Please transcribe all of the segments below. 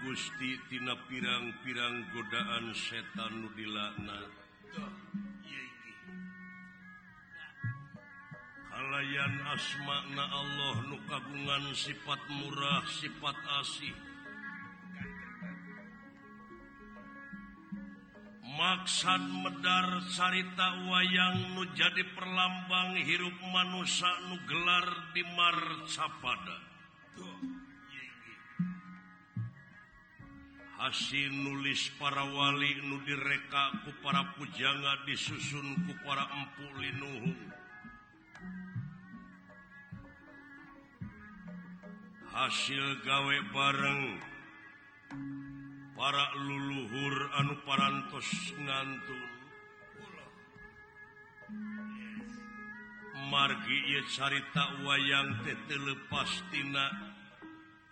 Gustitina pirang-pirang godaan setan nudilakna halayan asmakna Allah nu kagungan sifat murah sifat asih. Maksad medar carita wayang nu jadi perlambang hirup manusia nu gelar di marcapada asin nulis para wali nu direkaku para pujanga disusunku para empu Linuhung. Hasil gawe bareng. Para luluhur anu parantos ngantun. Margi carita wayang tete lepastina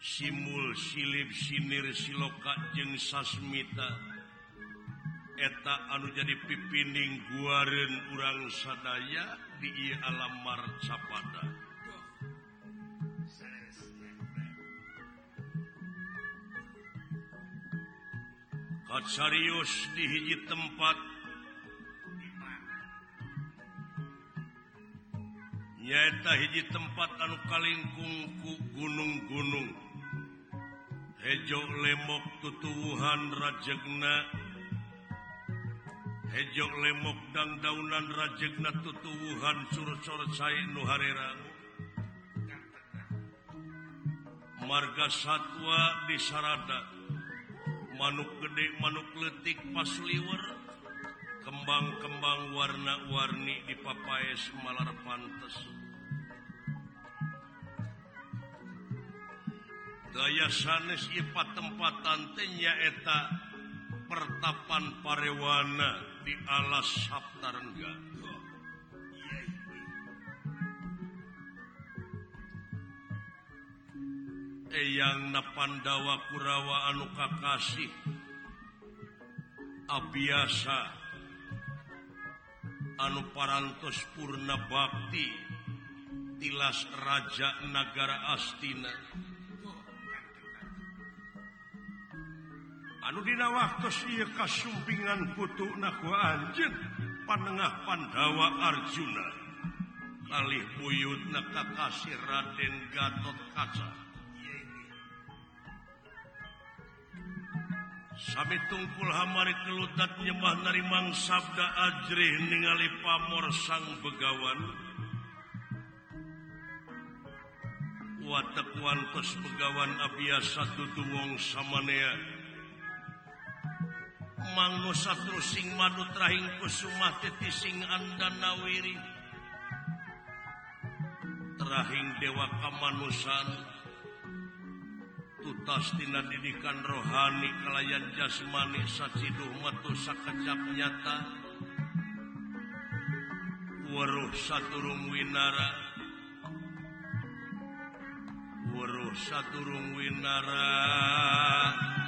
simul silib sinir siloka jeung sasmita. Eta anu jadi pipining guarin urang sadaya di alam marcapada. Kacarius di hiji tempat. Nyaeta hiji tempat anu kalingkungku gunung-gunung. Hejo lemok tutuhan Rajegna. Hejo lemok dan daunan Rajegna tutuhan sursor Nuharang marga satwa di sarada. Manuk gede manuk letik pas liwer. Kembang-kembang warna-warni di papais malar pantes. gaya sanes Ipat eta pertapan parewana di alas Sabta Eyang Napandawa Kurawa Anu Kakasih Abiasa Anu Parantos Purna Bakti tilas Raja Nagara Astina. Anudina waktu kasumpingan kutu Anjid panengah Pandawa Arjuna. Kali buyut nakakasi Raden Gatot Kaca. Sami tungkul hamari kelutat nyembah narimang sabda ajrih ningali pamor sang begawan. Watak wantos begawan abiasa tutu wong samanea. manggo satru sing madu trahing kusumah titi sing anda nawiri trahing dewa kamanusan. Tutas tina didikan rohani kalayan jasmani saciduh metu sakejap nyata. Waruh saturung winara. Waruh saturung winara winara.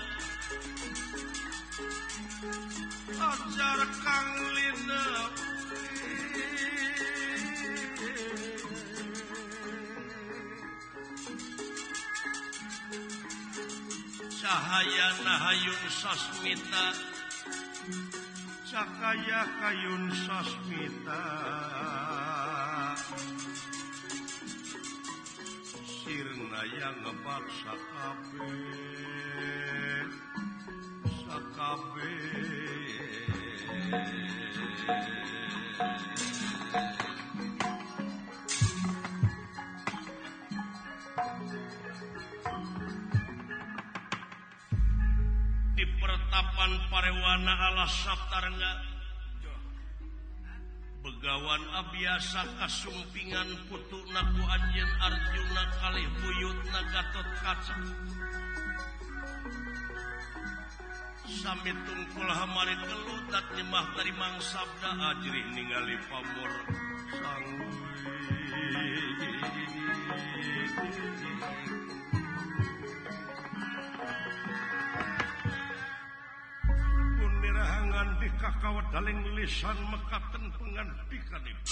Cahayanahayyun sasmita. Cakaya Kayun sasmita. Sirna yang ngebak sakabe Sakabe pertapan parewana ala Sabtarga begawan Abiasa kasumpingan putu naku Anjen Arjuna kali buyut nagatot Kaca. sami tungkulhamari kelutat nyemah dari mangsabda ajri ningali pamor sang Punirahangan di kakawat daling lisan mekaten pengantikan ibu.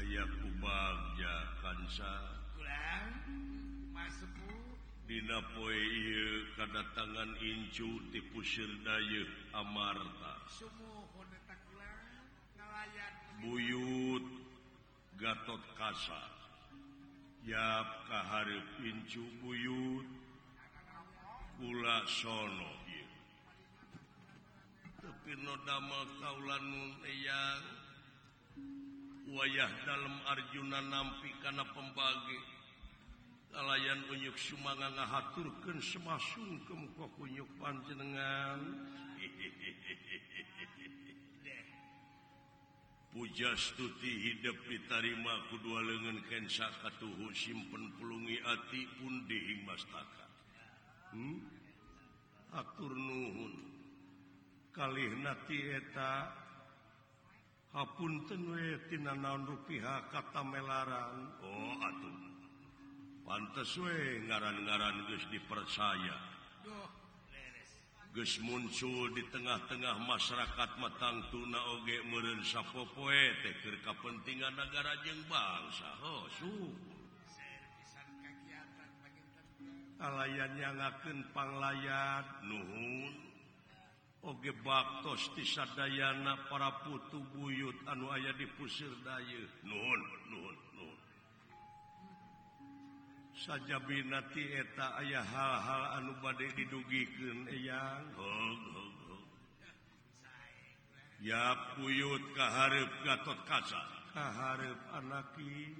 Ayah kubag ya kansa. Dina poe ieu kadatangan Incu ti tipusir dayeuh Amarta. Buyut Gatot Kasa. Yap Kaharip Incu buyut Kula Sono ieu. tapi no nodama kaulanun eyang wayah dalam Arjuna nampi kana pembagi. layan unyuk sumanga ngahaturkeun semasung ke muka kunyuk panjenengan. Puja stuti hidup ditarima kedua lengan kensa katuhu simpen pelungi ati pun dihing mastaka. Hmm? atur nuhun. Kalih nati eta hapun tenwe tina naon rupiah kata melaran. Oh atuh. pantes ngaran-garan Gu dipercaya. Gu muncul di tengah-tengah masyarakat matang tuna oge meren sapopoe teker kepentingan negara jeng bangsa. Oh, syukur. kalayannya ngaken panglayat Nuhun. Oge baktos tisadayana para putu buyut anu aya di pusir Day Nuhun Nuhun. saja binati eta ayah hal-hal anu badai didugikan yang ya puyut kaharep gatot kaca. Kaharep anaki.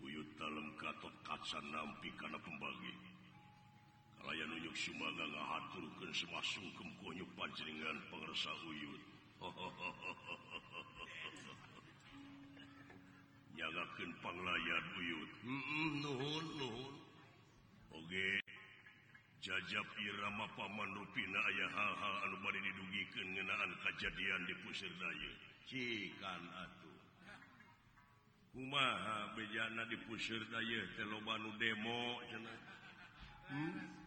Puyut dalam gatot kaca nampi karena pembagi. Kalayan unyuk sumaga ngahaturkan semasung kemkonyuk panjenengan pengersa uyut. jagakan penglayan buyut. Nuhun nuhun. Oge jajab irama paman rupina ayah hal-hal anu bari didugikeun ngeunaan kejadian di pusir daya. Cikan atuh kumaha bejana di pusir daya teh loba nu demo cenah? Hmm?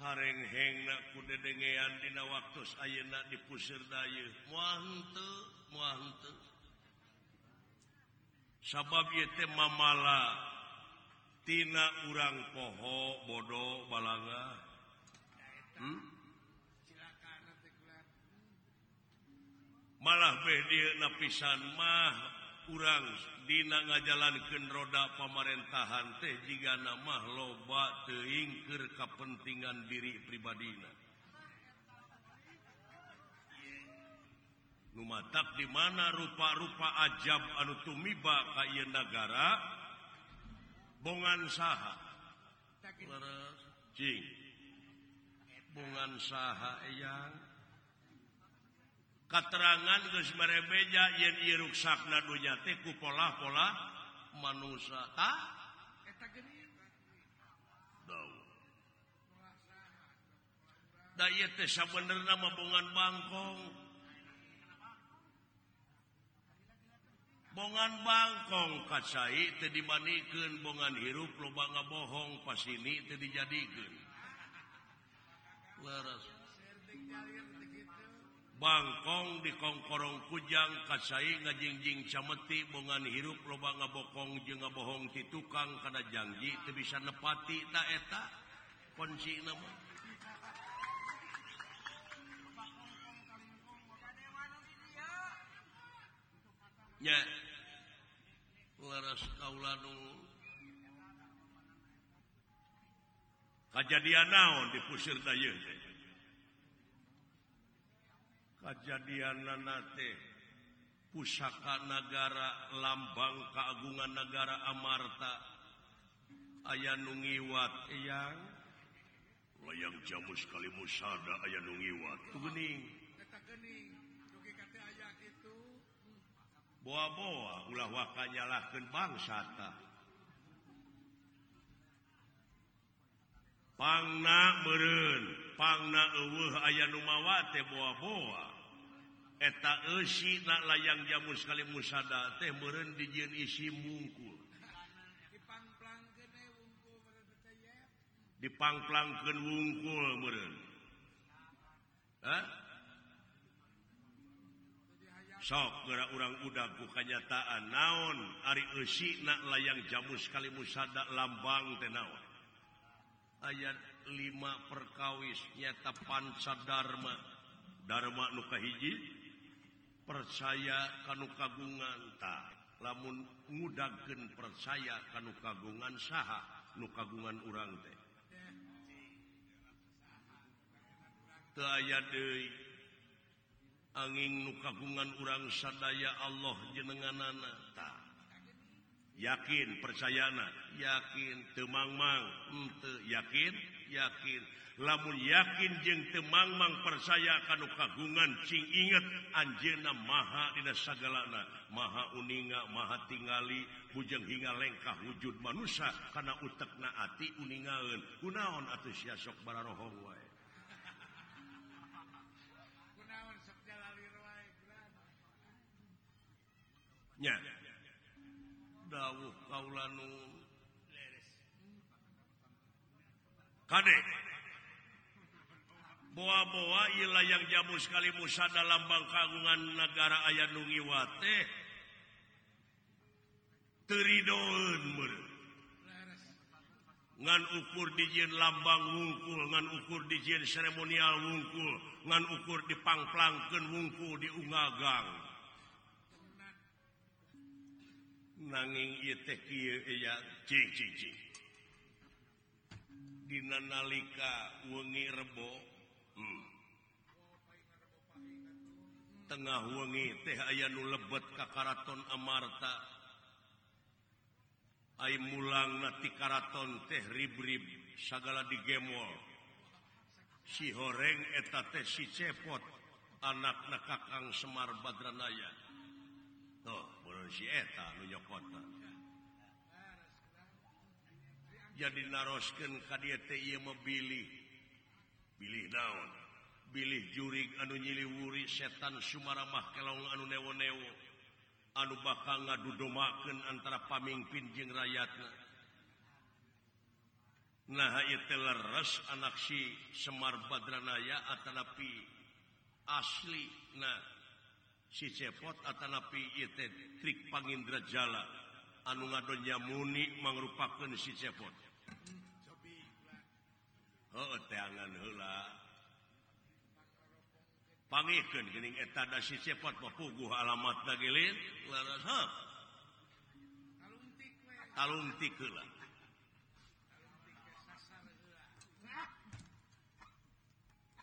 harenghengna ku dedengean dina waktu ayeuna di pusir dayeuh moal henteu moal henteu sabab yete mamala tina urang poho bodoh balanga. Hmm? malah beh dia napisan mah urang Dina ngajalankan roda pamarentahan teh jika nama loba teingker kepentingan diri pribadina. Numatak di mana rupa-rupa ajab anu tumiba kaya negara bongan saha. Bongan saha yang keterangan Gusmarebeja yang Iruk Sakna Dujatiku pola-pola manusia bener nama bongan Bangkong. Bongan Bangkong kacai itu dibandingkan bongan hirup lobang bohong pas ini itu dijadikan leres Bangkong di kongkorong kujang kasai ngajingjing cameti bongan hirup loba ngabokong je ngabohong ti tukang karena janji itu bisa nepati taeta kunci nama. Ya laras kaula nu. Kajadian naon di pusir tayeu kejadian nanate pusaka negara lambang keagungan negara Amarta. Aya nungiwat yang layang jamu sekali musada aya nungiwat bening boa-boa ulah wakanyalahkan bangsa tak pangna meren pangna eueuh aya numawate boa-boa. eta tak layang jamu sekali musada teh meren dijieun isi mungkul. Dipangplangkeun wungkul meren sok gerak orang udah bukanyataan naon? Ari eusi nak layang jamu sekali musada lambang teh naon? Ayat lima perkawis nyata pancadarma dharma. Nuka hiji percaya kanu kagungan tak. Lamun mudagen percaya kanu kagungan saha nu kagungan urang teh. Aya angin nu kagungan urang sadaya Allah jenenganana tak. Yakin percayana yakin temangmang ente hmm, yakin yakin. lamun yakin jeng temangmang percaya kan kagungan sing inget Anjena maha Disagalana maha uninga maha tingali hujeng hingga lengkah wujud manusia karena utak naati uningaun kunaon atau siasok bara rohong wae. Nya. Dawuh kaulanu Kadek boa-boa ialah yang jamu sekali musada lambang kagungan negara ayah nungiwate eh. teridoun ngan ukur dijin lambang wungkul ngan ukur dijin seremonial wungkul ngan ukur dipangplangkan wungkul di ungagang nanging ieu cing cing cing. Dina wengi rebo. tengah wengi teh aya nu lebet ka karaton Amarta. Ay mulang nati karaton teh ribrib sagala digemol. Si horeng eta teh si cepot anak na kakang Semar Badranaya. Tuh belum si eta nu nyokota jadi naroskeun ka dieu teh ieu mah bilih. Bilih naon? Billy jurig anu nyiliwuri setan Sumaramah kalau anu newo-newo. Anu bakal ngadudomaken antara pamimpin jeng rakyatna. Nah itu leres anak si Semar Badranaya atanapi asli. Nah si cepot atanapi itu trik pangindra jala anu ngadonya muni mangrupakan si cepot. Hmm, oh, teangan hula. pangitkening alamat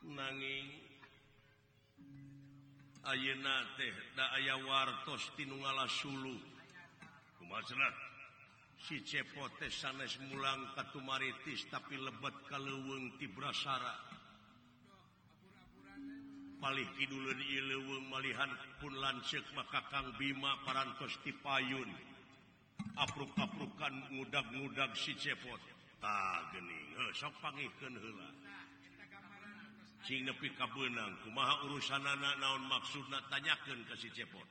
nanging ayeuna teh da aya wartos tinungala sulu kumaha si cepot teh sanes mulang katumaritis tapi lebet kaleuweung ti brasara. malih Kidul Ileweng malihan pun lancek maka Kang Bima parantos di payun apruk-aprukan mudag-mudag si cepot. Tak gening sok pangikan hela sing nepi kabenang kumaha urusan anak naon maksudna tanyakan ka si cepot.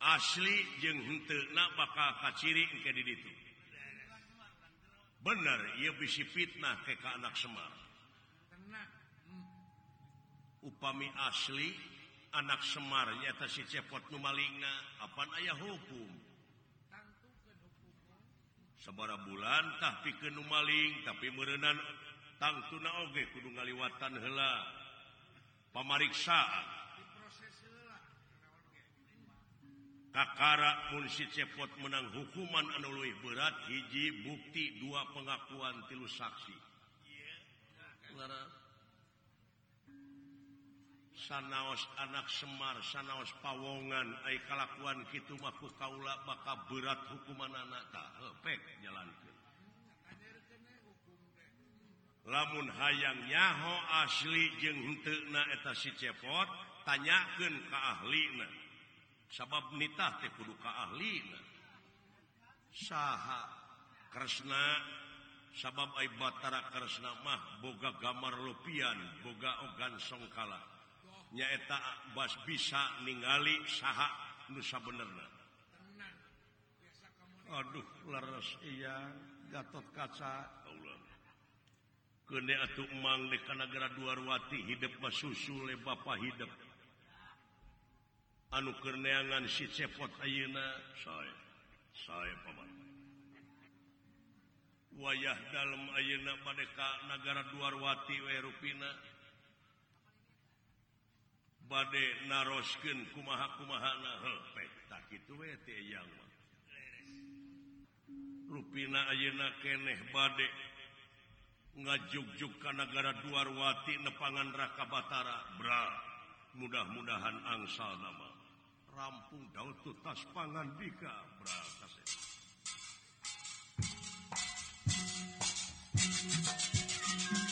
Asli jeung henteu bakal kaciri engke di bener ia bisi fitnah ke ke anak Semar. upami asli anak Semar nyata si cepot numalingna apa ayah hukum sebara bulan tapi ke numaling tapi merenan tangtu naoge kudu ngaliwatan hela pemeriksaan Kakara pun si cepot menang hukuman anului berat hiji bukti dua pengakuan tilu saksi. Yeah. sanaos anak Semar sanaos Pawongan kalakuan gitu maku Kaula maka berat hukuman anakpek jalan lamun hayang nyaho asli jengnaeta si cepot tanyakan ke ahli sabab nitah tehdu ke ahli saha Kresna sabab Aibatara Kresnamah boga gambar lupian boga ogan songkala nyaeta bas bisa ningali saha nusa bener aduh leres iya gatot kaca. Allah kene atuh emang di kanagara duarwati hidup mah susu le bapa hidup anu kerneangan si cepot ayeuna. Saya saya paman. Wayah dalam ayeuna badeka nagara duarwati we rupina. bade narosken kumaha kumahana ruina ayeuna keeh bade. Ngajuk-juk negara duawati nepangan raka Batara. Bra mudah-mudahan angsal nama. Rampung daun tutas pangan bika bra kasih. E.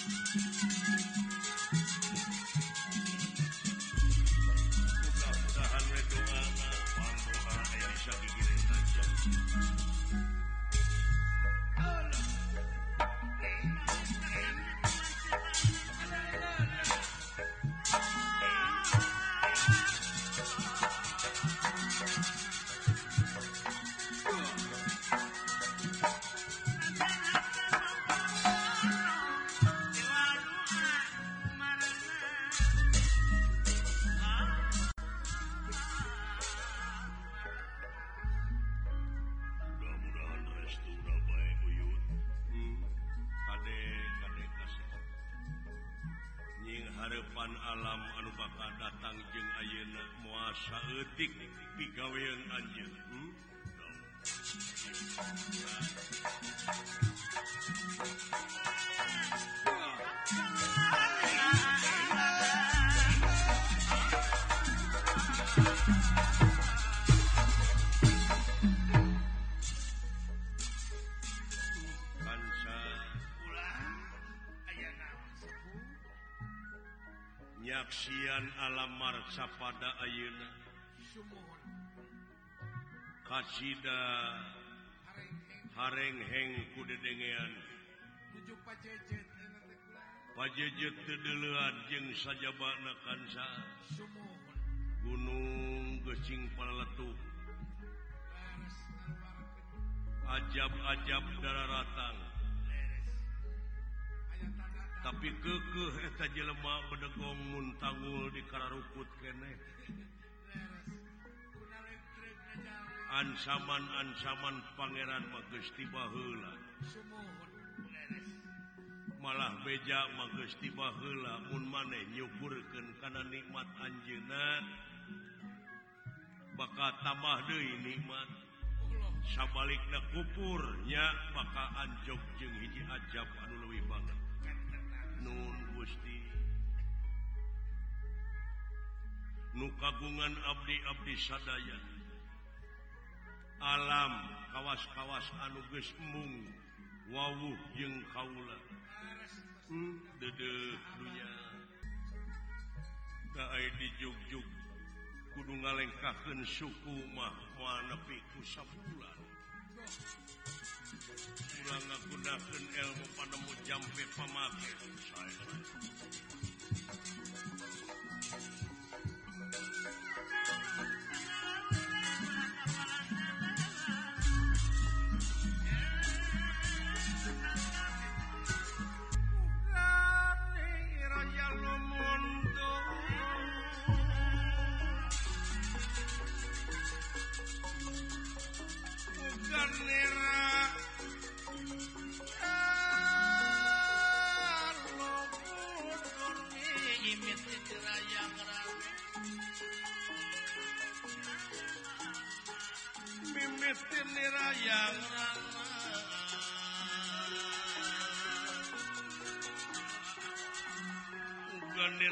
marcapada Ayeuna kasida harengheng kudedengean. Pajejet tedelan jeung sajabana kansa Gunung Gecing paletuk ajab-ajab dararatang. tapi kekeh taj lemak bedegong muntanggul di kararukut kene ansaman-ansaman Pangeran Magesti Bahla malah beja Magesti Bahla mun maneh nyukurkeun kana nikmat anjeunna. Bakal tambah deui nikmat. Sabalik kupurnya maka anjok jeung hiji ajab anu leuwih banget. Nun Gusti. Nu kagungan Abdi Abdi sadaya. Alam kawas-kawas anuges mung wawuh jeung kaula. Hmm, dede dunya. Daai dijugjug kudu ngalengkahkeun suku mah mana nepi ku 10 bulan. gunakan ilmu padamu jampe pamate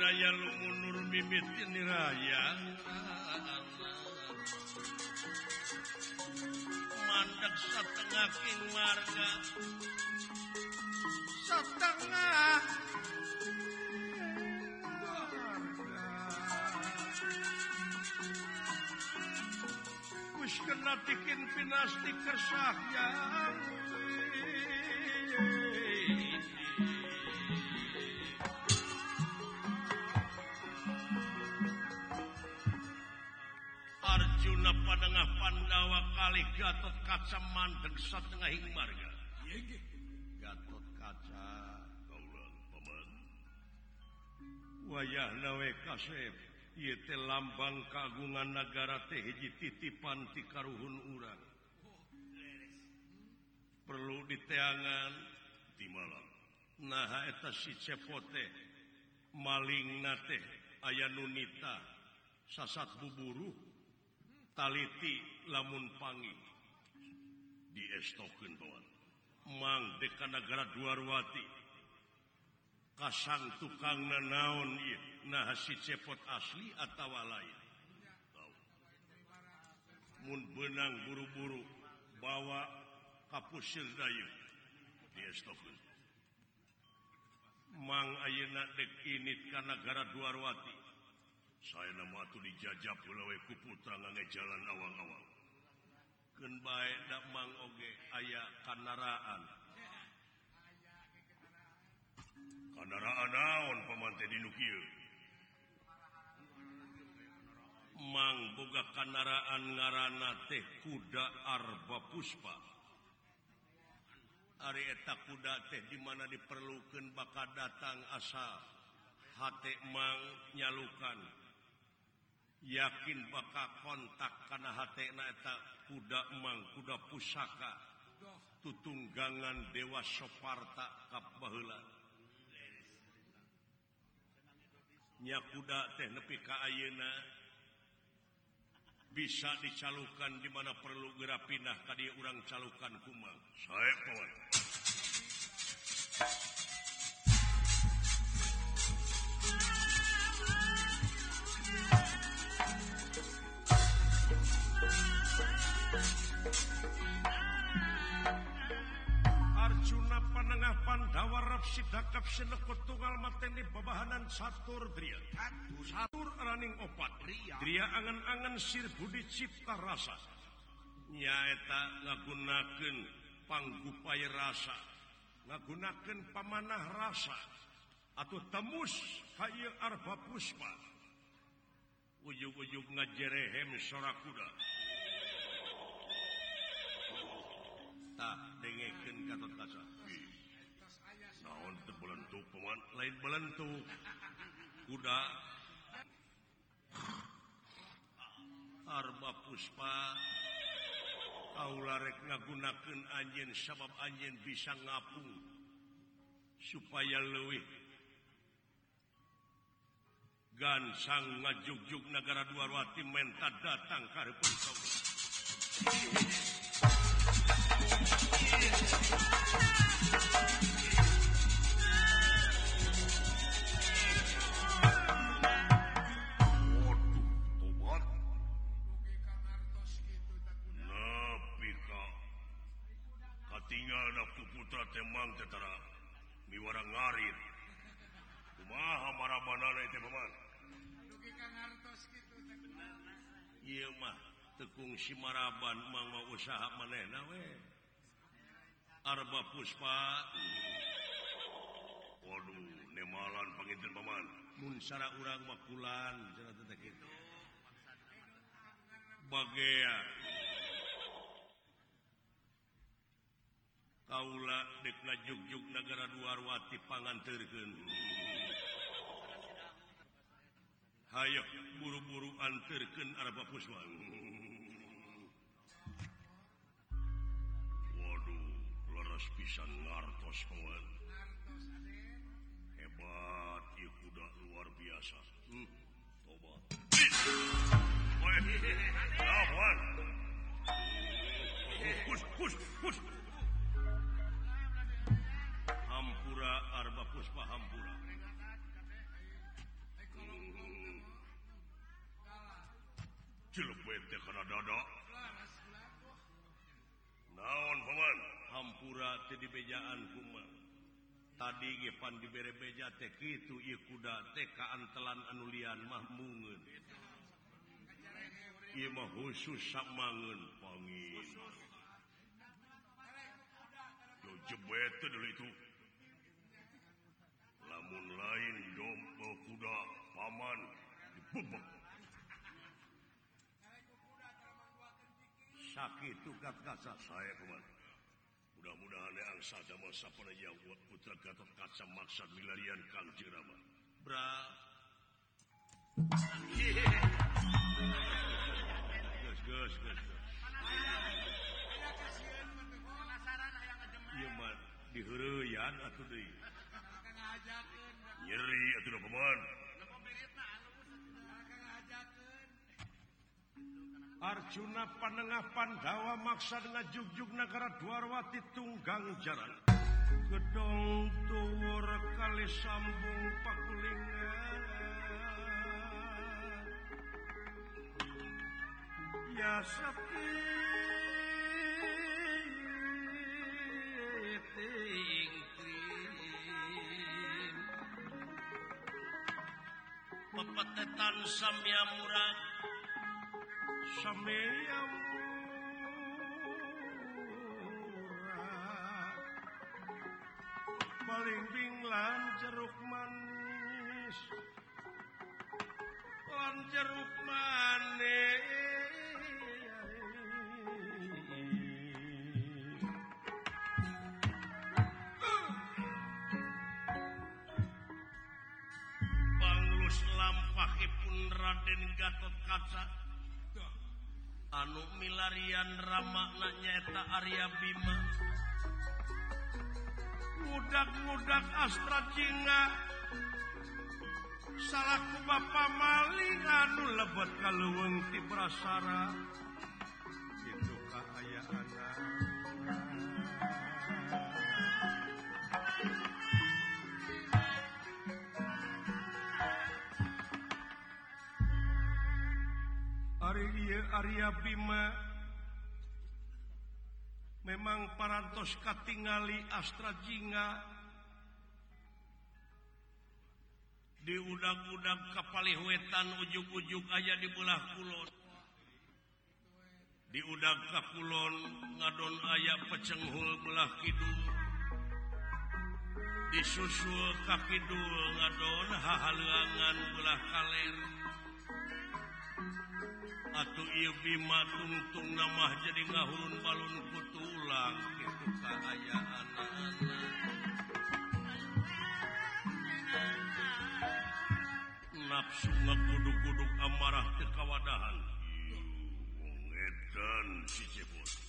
raya lumunur bibit ini raya. Mandek setengah king marga. Setengah Kus kena tikin pinasti kersah yang Gatot kaca manteng satengahing marga. Gatot kaca. Wayah nawe kasep yete lambang kagungan negara teh hiji titipan ti karuhun urang. Perlu diteangan. Di malam. Nah eta si cepote maling nate aya nunita sasat buburu. taliti lamun pangi. Diestoken Mang deka negara duarwati. Kasang tukang na naon nah si cepot asli atau lain. Mun benang buru-buru bawa kapusir dayu di diestoken Mang ayeuna dek init ka negara duarwati. saya nama tuh dijajah pulawai kuputra jalan awang-awang. Oge ayaah kanaraan kanaraan naon pamante di Nukil Mang boga kanaraan ngaranana teh kuda Arba Puspa. Ari eta kuda teh di mana diperlukan bakal datang asal H Mang nyalukan. yakin bakal kontak karena hattak kuda emang kuda pusaka. Tutunggangan Dewa Soparta Kapnya kuda teh nepi Kaena bisa dicalukan dimana perlu gera pindah tadi orang calukan kumang saya Gunawan dawarrap sidakap seneh petugal mateni babahanan satur dria. Satur. Raning opat. Dria. Angan-angan sir budi cipta rasa. Nyaeta ngagunakeun panggupai rasa. Ngagunakeun pamanah rasa. Atau temus ka arba puspa. Ujug-ujug ngajerehem sora kuda. Tak dengekeun katot kasar. terbentuk peman lain belentuk kuda. Arba Puspa. Aurek ngagunakan anjin sabab anjin bisa ngapung supaya luwih gansang ngajugjug negara duawati menta datang karpun diwarang ngarin mah. Tekung si maraban simaraban mau usaha manehna we. Arba Puspa. Waduh nemalan panginten paman. Mun sara urang makulan cerita gitu. Bagean Kaula dekla jugjug negara duarwati pangan tergen Hayo buru-buru anterken Arab Puswan Waduh leres pisan ngartos kawan. Hebat ya kuda luar biasa. Hmm. Tobat Weh, nah, push, push, push. paham naon hampura dibejaan Umar tadi Gepan beja teh itu kuda tekaan telan anulian Mahmungun Imah khusus samangun pangin. Jebet dulu itu. namun lain domba kuda paman dibubuk sakit tukat kaca saya kemarin mudah-mudahan yang saja masa pada buat putra gatot kaca maksad milarian kang jirama bra yeah. Arjuna panengah Pandawa maksa dengan jugjug negara Dwarwati tunggang jalan. Gedong tuwur kali sambung pakulingan. Ya sepi pepetetan samya samya murad paling binglan jeruk manis lan jeruk manis lampahipun Raden Gatot Kaca anu milarian ramakna nyaeta Arya Bima. Mudak-mudak Astra Astraina salahku Bapak Maling anu lebet kalweng ti prasara. Arya Bima. Memang parantos katingali Astra Jinga. Di udang-udang kapal wetan ujung-ujung aja di belah kulon. Di udang kakulon ngadon ayam pecenghul belah kidul. Disusul kakidul ngadon hahalangan belah kaler. atau atuh bima tungtung nama jadi ngahurun balun kutulang itu kaayaan nafsu ngakuduk-guduk amarah kekawadahan Ngedan si cebos.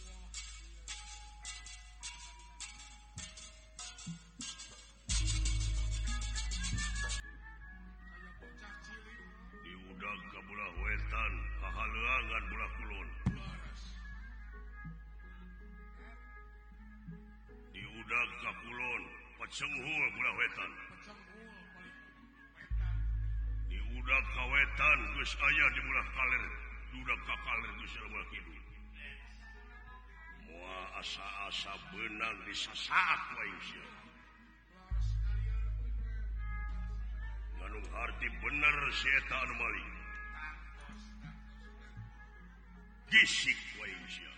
wetan diudak kawetan Gus ayah dilah kidul. dudak asa-asa benang bisa saat Ganung arti bener setan Mali. Gisik Waisya